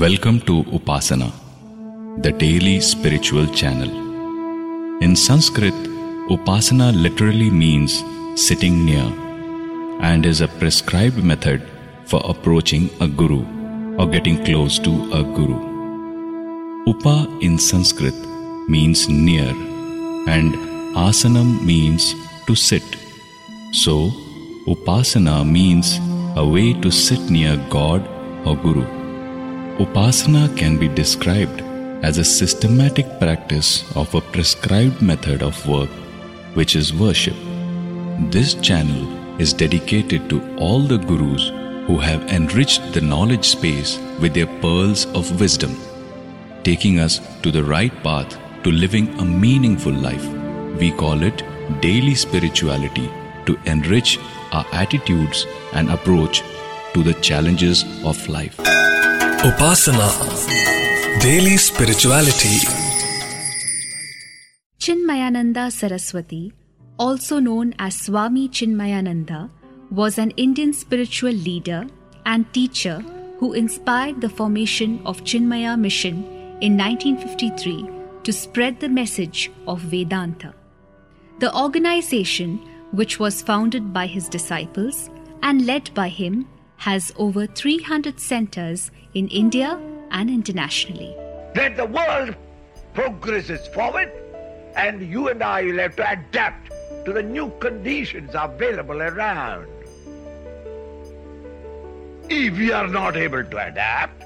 Welcome to Upasana, the daily spiritual channel. In Sanskrit, Upasana literally means sitting near and is a prescribed method for approaching a guru or getting close to a guru. Upa in Sanskrit means near and asanam means to sit. So, Upasana means a way to sit near God or Guru. Upasana can be described as a systematic practice of a prescribed method of work, which is worship. This channel is dedicated to all the gurus who have enriched the knowledge space with their pearls of wisdom, taking us to the right path to living a meaningful life. We call it daily spirituality to enrich our attitudes and approach to the challenges of life. Daily Spirituality Chinmayananda Saraswati, also known as Swami Chinmayananda, was an Indian spiritual leader and teacher who inspired the formation of Chinmaya Mission in 1953 to spread the message of Vedanta. The organization, which was founded by his disciples and led by him, has over 300 centers in India and internationally. that the world progresses forward and you and I will have to adapt to the new conditions available around. If we are not able to adapt,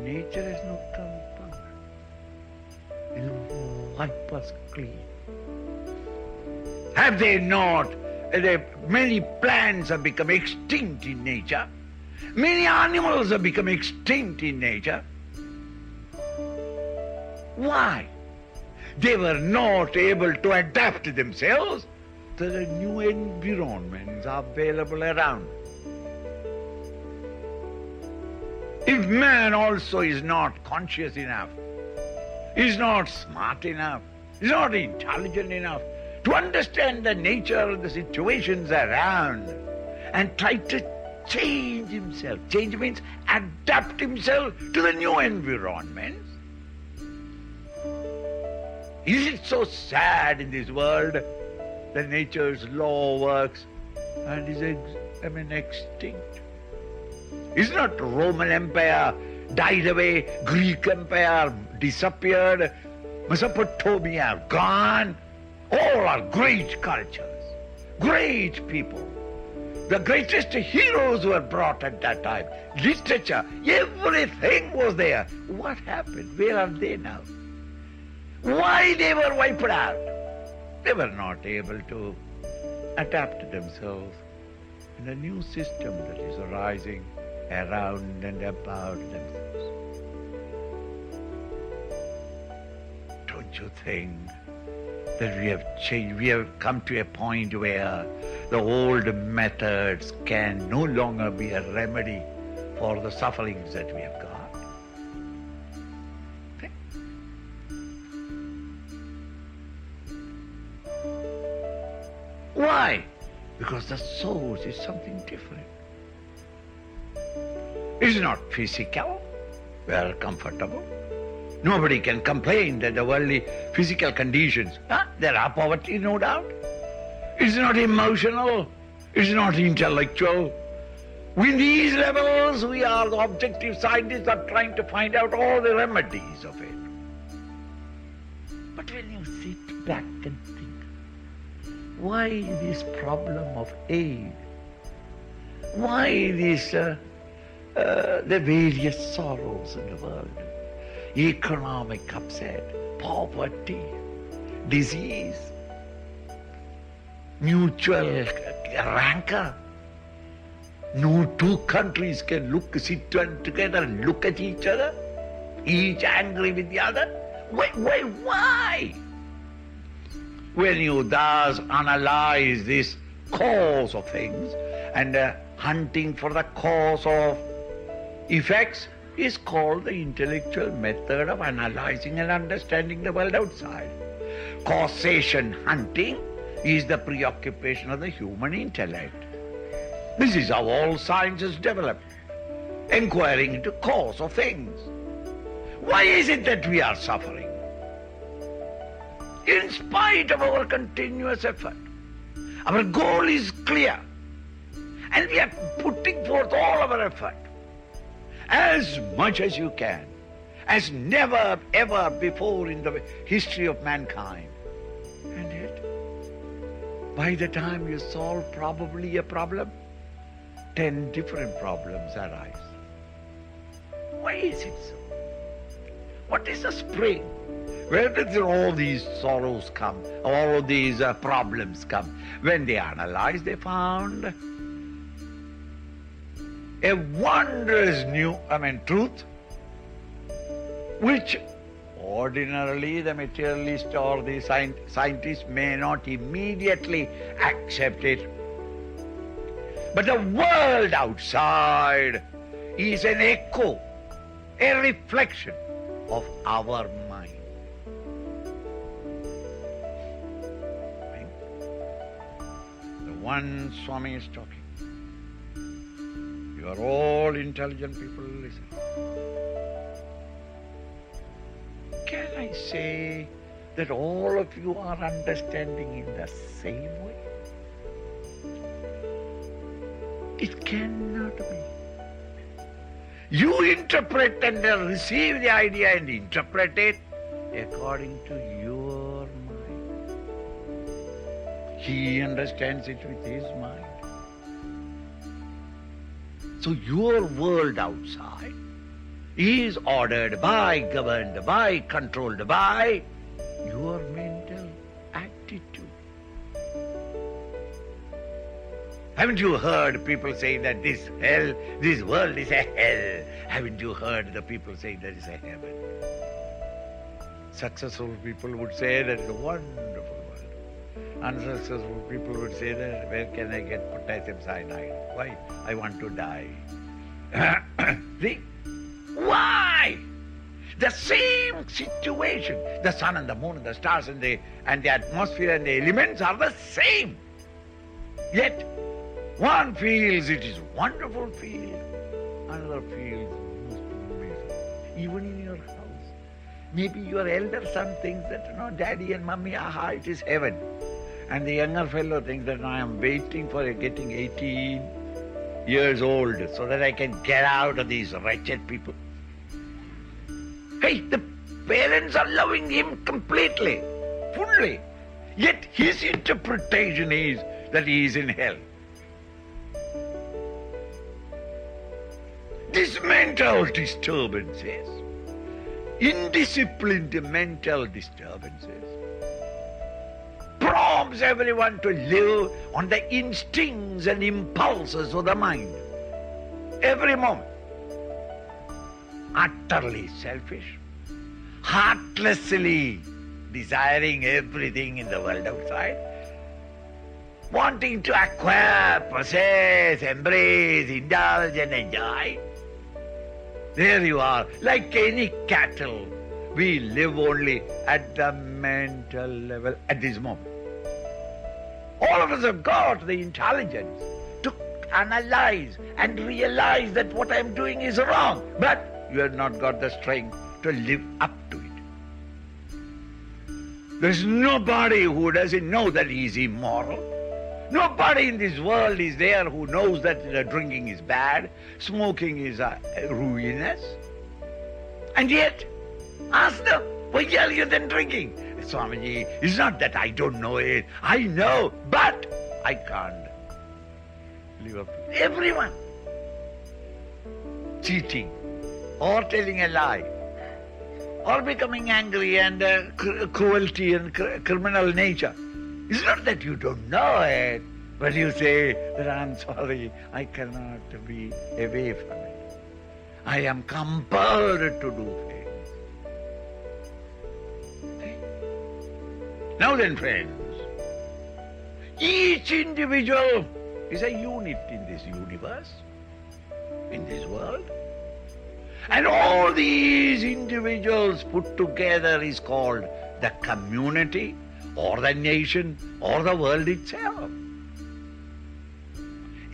nature has no counterpart. It will wipe us clean. Have they not? Many plants have become extinct in nature. Many animals have become extinct in nature. Why? They were not able to adapt themselves to the new environments available around. If man also is not conscious enough, is not smart enough, is not intelligent enough to understand the nature of the situations around and try to change himself. Change means adapt himself to the new environments. Is it so sad in this world that nature's law works and is ex- I mean extinct? Is not Roman Empire died away, Greek Empire disappeared, Mesopotamia gone? All are great cultures, great people. The greatest heroes were brought at that time. Literature, everything was there. What happened? Where are they now? Why they were wiped out? They were not able to adapt themselves in a new system that is arising around and about themselves. Don't you think that we have changed, we have come to a point where the old methods can no longer be a remedy for the sufferings that we have got? Why? Because the source is something different. It's not physical, well comfortable. Nobody can complain that the worldly physical conditions, huh? there are poverty, no doubt. It's not emotional, it's not intellectual. With these levels, we are the objective scientists are trying to find out all the remedies of it. But when you sit back and think, why this problem of aid? Why this, uh, uh, the various sorrows in the world? Economic upset, poverty, disease, mutual rancor. No two countries can look, sit together and look at each other, each angry with the other. Why, why, why? When you thus analyze this cause of things and uh, hunting for the cause of effects is called the intellectual method of analyzing and understanding the world outside. Causation hunting is the preoccupation of the human intellect. This is how all sciences develop. inquiring into cause of things. Why is it that we are suffering? In spite of our continuous effort, our goal is clear, and we are putting forth all our effort as much as you can, as never ever before in the history of mankind. And yet, by the time you solve probably a problem, ten different problems arise. Why is it so? What is the spring? Where did all these sorrows come? All of these uh, problems come? When they analyzed, they found a wondrous new, I mean, truth, which ordinarily the materialist or the scientist may not immediately accept it. But the world outside is an echo, a reflection of our mind. The one Swami is talking. You are all intelligent people, listen. Can I say that all of you are understanding in the same way? It cannot be. You interpret and receive the idea and interpret it according to your mind. He understands it with his mind. So your world outside is ordered by, governed by, controlled by your mental attitude. Haven't you heard people say that this hell, this world is a hell? Haven't you heard the people say there is a heaven? Successful people would say that wonderful world. Unsuccessful people would say that where can I get potassium cyanide? Why? I want to die. See? Why? The same situation. The sun and the moon and the stars and the and the atmosphere and the elements are the same. Yet one feels it is wonderful feel, another feels most miserable. Even in your house. Maybe your elder son thinks that, you know, daddy and mummy, aha, it is heaven. And the younger fellow thinks that I am waiting for getting 18 years old so that I can get out of these wretched people. Hey, the parents are loving him completely, fully. Yet his interpretation is that he is in hell. These mental disturbances, indisciplined mental disturbances, prompts everyone to live on the instincts and impulses of the mind. Every moment. Utterly selfish, heartlessly desiring everything in the world outside, wanting to acquire, possess, embrace, indulge and enjoy there you are, like any cattle. We live only at the mental level at this moment. All of us have got the intelligence to analyze and realize that what I'm doing is wrong, but you have not got the strength to live up to it. There's nobody who doesn't know that he is immoral. Nobody in this world is there who knows that drinking is bad, smoking is uh, ruinous. And yet, ask them, why are you then drinking? Swamiji, it's not that I don't know it. I know, but I can't live up to it. Everyone. Cheating or telling a lie or becoming angry and uh, cr- cruelty and cr- criminal nature. It's not that you don't know it, but you say that I'm sorry, I cannot be away from it. I am compelled to do things. Now then, friends, each individual is a unit in this universe, in this world. And all these individuals put together is called the community or the nation or the world itself.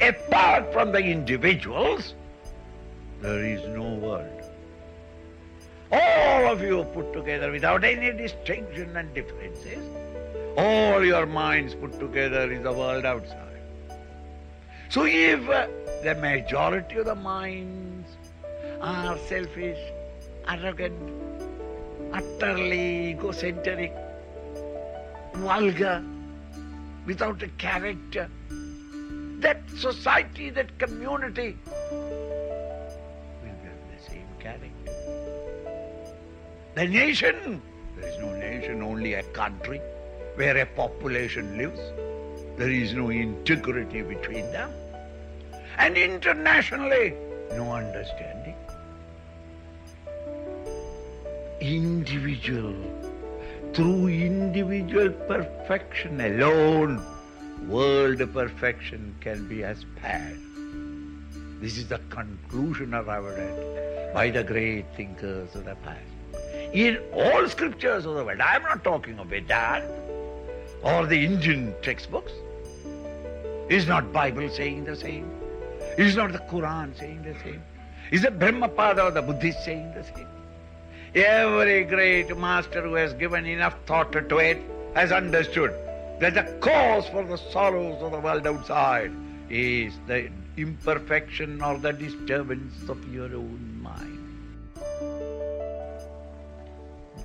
Apart from the individuals, there is no world. All of you put together without any distinction and differences, all your minds put together is the world outside. So if uh, the majority of the minds are selfish, arrogant, utterly egocentric, vulgar, without a character, that society, that community will have the same character. The nation, there is no nation, only a country where a population lives. There is no integrity between them. And internationally, no understanding. Individual, through individual perfection alone, world perfection can be aspired. This is the conclusion arrived at by the great thinkers of the past. In all scriptures of the world, I am not talking of Vedanta or the Indian textbooks. Is not Bible saying the same? Is not the Quran saying the same? Is the Dhammapada or the Buddhist saying the same? Every great master who has given enough thought to it has understood that the cause for the sorrows of the world outside is the imperfection or the disturbance of your own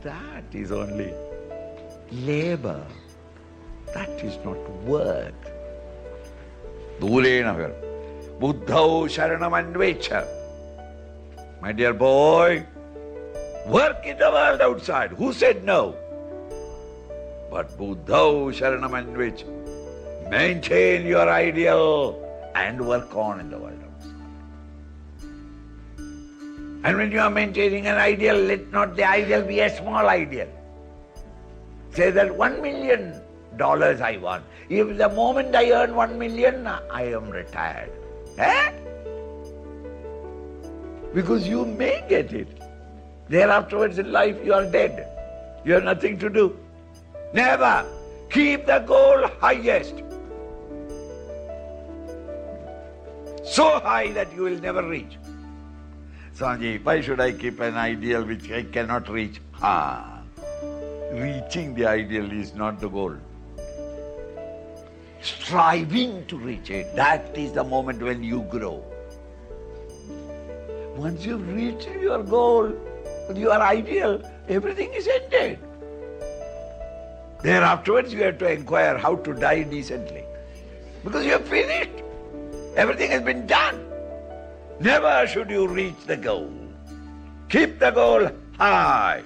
That is only labor. That is not work. My dear boy, work in the world outside. Who said no? But Buddhau sharanam Maintain your ideal and work on in the world. And when you are maintaining an ideal, let not the ideal be a small ideal. Say that one million dollars I want. If the moment I earn one million, I am retired. Eh? Because you may get it. Thereafterwards in life you are dead. You have nothing to do. Never. Keep the goal highest. So high that you will never reach. Sanjay, why should I keep an ideal which I cannot reach? Ah, reaching the ideal is not the goal striving to reach it, that is the moment when you grow. Once you've reached your goal, your ideal, everything is ended. Thereafterwards, you have to inquire how to die decently. Because you have finished. Everything has been done. Never should you reach the goal. Keep the goal high.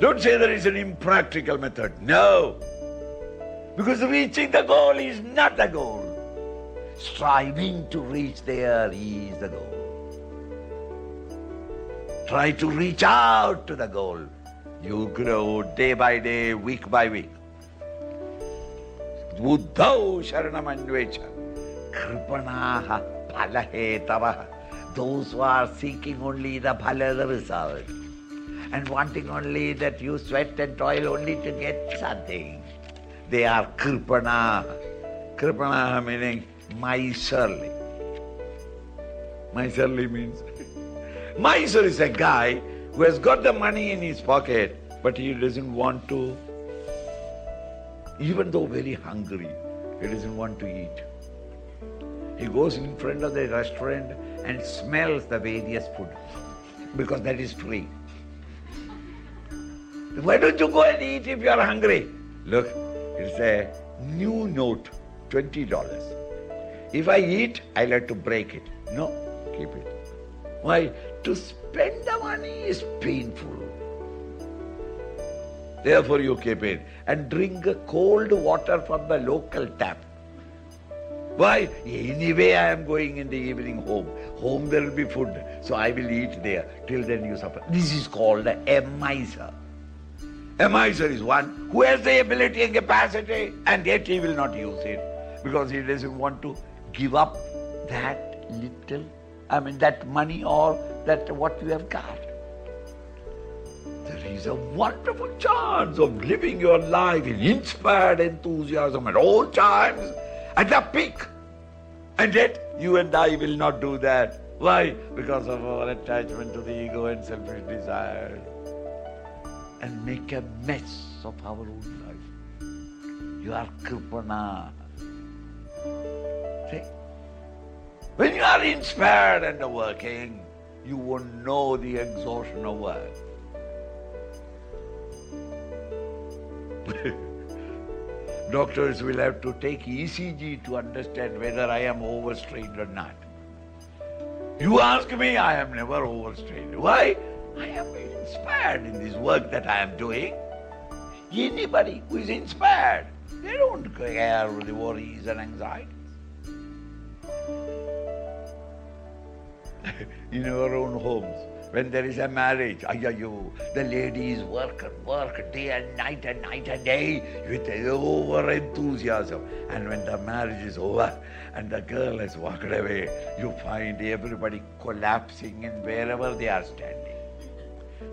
Don't say there is an impractical method. No. Because reaching the goal is not the goal. Striving to reach there is the goal. Try to reach out to the goal. You grow day by day, week by week. Buddhau sharanamanyvecha. Kripanaha palahetavaha. Those who are seeking only the phala, the result, and wanting only that you sweat and toil only to get something they are kripana. Kripana meaning miserly. Miserly means miser is a guy who has got the money in his pocket, but he doesn't want to, even though very hungry, he doesn't want to eat. He goes in front of the restaurant and smells the various food because that is free. Why don't you go and eat if you are hungry? Look, it's a new note, $20. If I eat, I'll have to break it. No, keep it. Why? To spend the money is painful. Therefore you keep it. And drink cold water from the local tap. Why? Anyway I am going in the evening home. Home there will be food. So I will eat there. Till then you suffer. This is called a miser. A miser is one who has the ability and capacity and yet he will not use it because he doesn't want to give up that little, I mean that money or that what you have got. There is a wonderful chance of living your life in inspired enthusiasm at all times, at the peak, And yet, you and I will not do that. Why? Because of our attachment to the ego and selfish desire. And make a mess of our own life. You are Kripana. See? When you are inspired and working, you won't know the exhaustion of work. Doctors will have to take ECG to understand whether I am overstrained or not. You ask me, I am never overstrained. Why? I am inspired in this work that I am doing. Anybody who is inspired, they don't care the worries and anxieties. in our own homes, when there is a marriage, ayayo, the ladies work and work day and night and night and day with over enthusiasm. And when the marriage is over and the girl has walked away, you find everybody collapsing in wherever they are standing.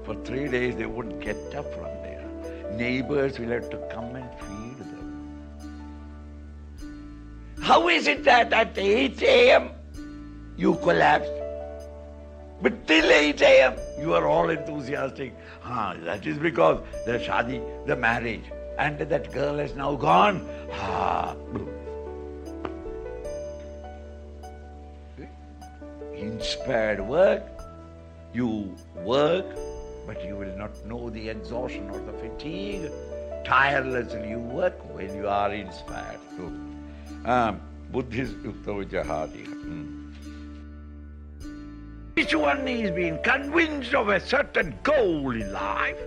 For three days they won't get up from there. Neighbors will have to come and feed them. How is it that at 8 a.m. you collapse? Till 8 a.m., you are all enthusiastic. Ah, that is because the shadi, the marriage, and that girl has now gone. Ah. Inspired work, you work, but you will not know the exhaustion or the fatigue. Tirelessly you work when you are inspired. Um, Buddhist Yuktavajahadi. Hmm. Each one is being convinced of a certain goal in life,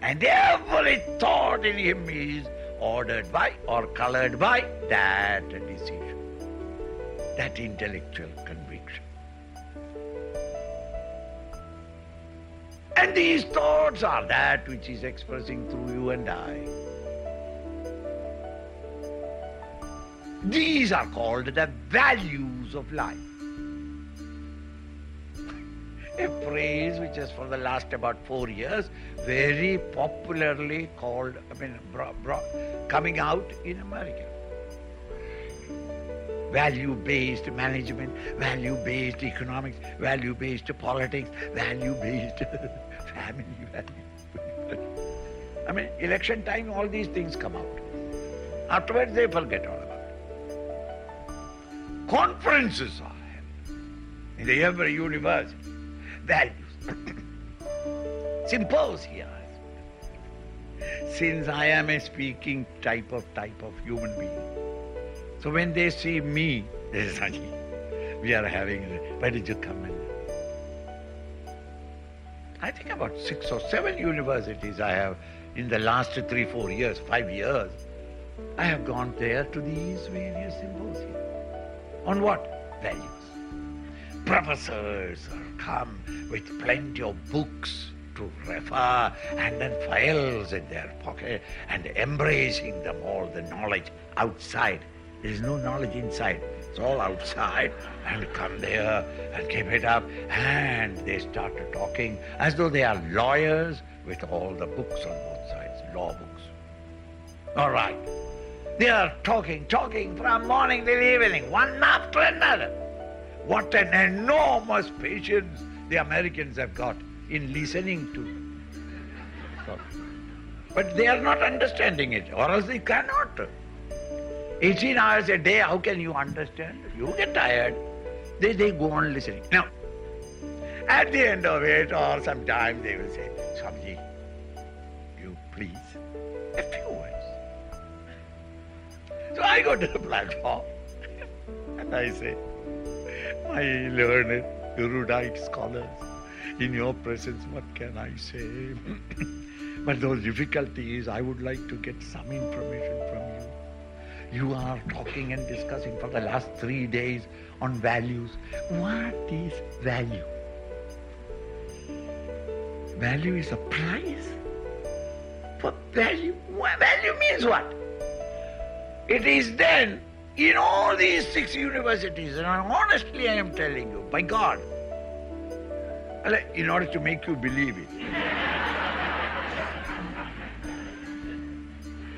and every thought in him is ordered by or colored by that decision, that intellectual conviction. And these thoughts are that which is expressing through you and I. These are called the values of life a phrase which is for the last about four years very popularly called, I mean, bro, bro, coming out in America. Value based management, value based economics, value based politics, value based family value. I mean, election time, all these things come out. Afterwards, they forget all about it. Conferences are held in every university values. Symposiums. Since I am a speaking type of type of human being, so when they see me, they say, Saji, we are having, why did you come in? I think about six or seven universities I have in the last three, four years, five years. I have gone there to these various symposia. On what? Values professors come with plenty of books to refer and then files in their pocket and embracing them all the knowledge outside. There is no knowledge inside. It's all outside and come there and keep it up and they start talking as though they are lawyers with all the books on both sides, law books. All right. They are talking, talking from morning till evening, one after another. What an enormous patience the Americans have got in listening to. But they are not understanding it, or else they cannot. 18 hours a day, how can you understand? You get tired. They, they go on listening. Now, at the end of it, or sometime they will say, Swamiji, you please, a few words. So I go to the platform and I say, my learned, erudite scholars, in your presence, what can I say? but those difficulties, I would like to get some information from you. You are talking and discussing for the last three days on values. What is value? Value is a price for value. Value means what? It is then in all these six universities, and honestly I am telling you, by God, in order to make you believe it.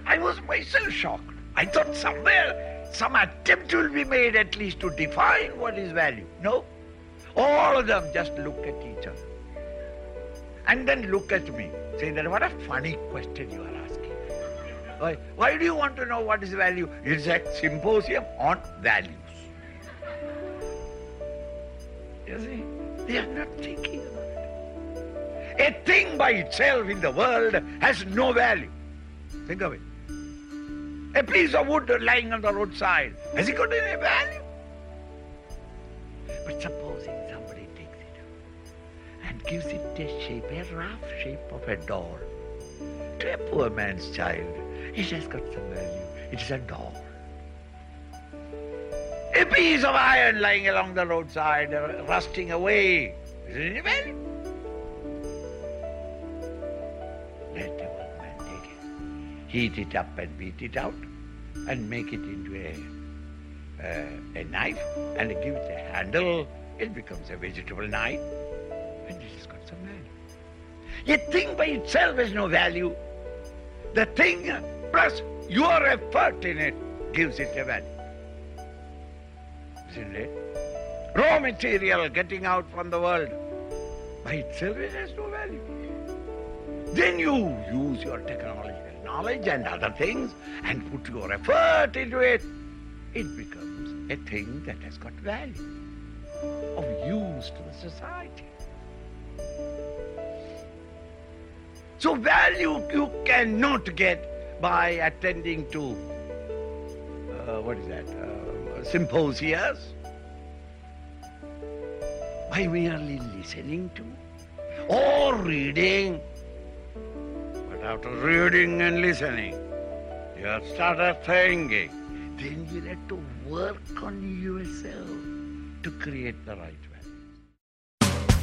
I was myself shocked. I thought somewhere some attempt will be made at least to define what is value. No. All of them just look at each other. And then look at me, saying that what a funny question you are. Why, why do you want to know what is value? It's a symposium on values. You see, they are not thinking about it. A thing by itself in the world has no value. Think of it. A piece of wood lying on the roadside, has it got any value? But supposing somebody takes it up and gives it a shape, a rough shape of a doll, to a poor man's child, it has got some value. It is a doll. A piece of iron lying along the roadside, uh, rusting away, is it value? Let the workman take it, heat it up and beat it out, and make it into a uh, a knife and give it a handle, it becomes a vegetable knife, and it has got some value. A thing by itself has no value. The thing plus your effort in it gives it a value. Isn't it? Raw material getting out from the world by itself it has no value. Then you use your technological knowledge and other things and put your effort into it. It becomes a thing that has got value of use to the society. So value you cannot get by attending to uh, what is that uh, symposias by merely listening to or reading. But after reading and listening, you have started thinking. Then you have to work on yourself to create the right.